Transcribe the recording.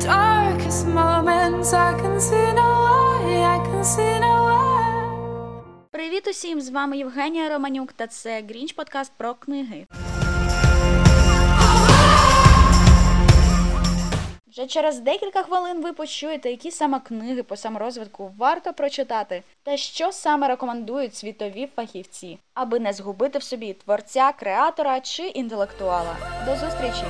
darkest moments, I can see no way, I can see no way. Привіт усім! З вами Євгенія Романюк та це Грінч подкаст про книги. Вже через декілька хвилин ви почуєте, які саме книги по саморозвитку варто прочитати, та що саме рекомендують світові фахівці, аби не згубити в собі творця, креатора чи інтелектуала. До зустрічі!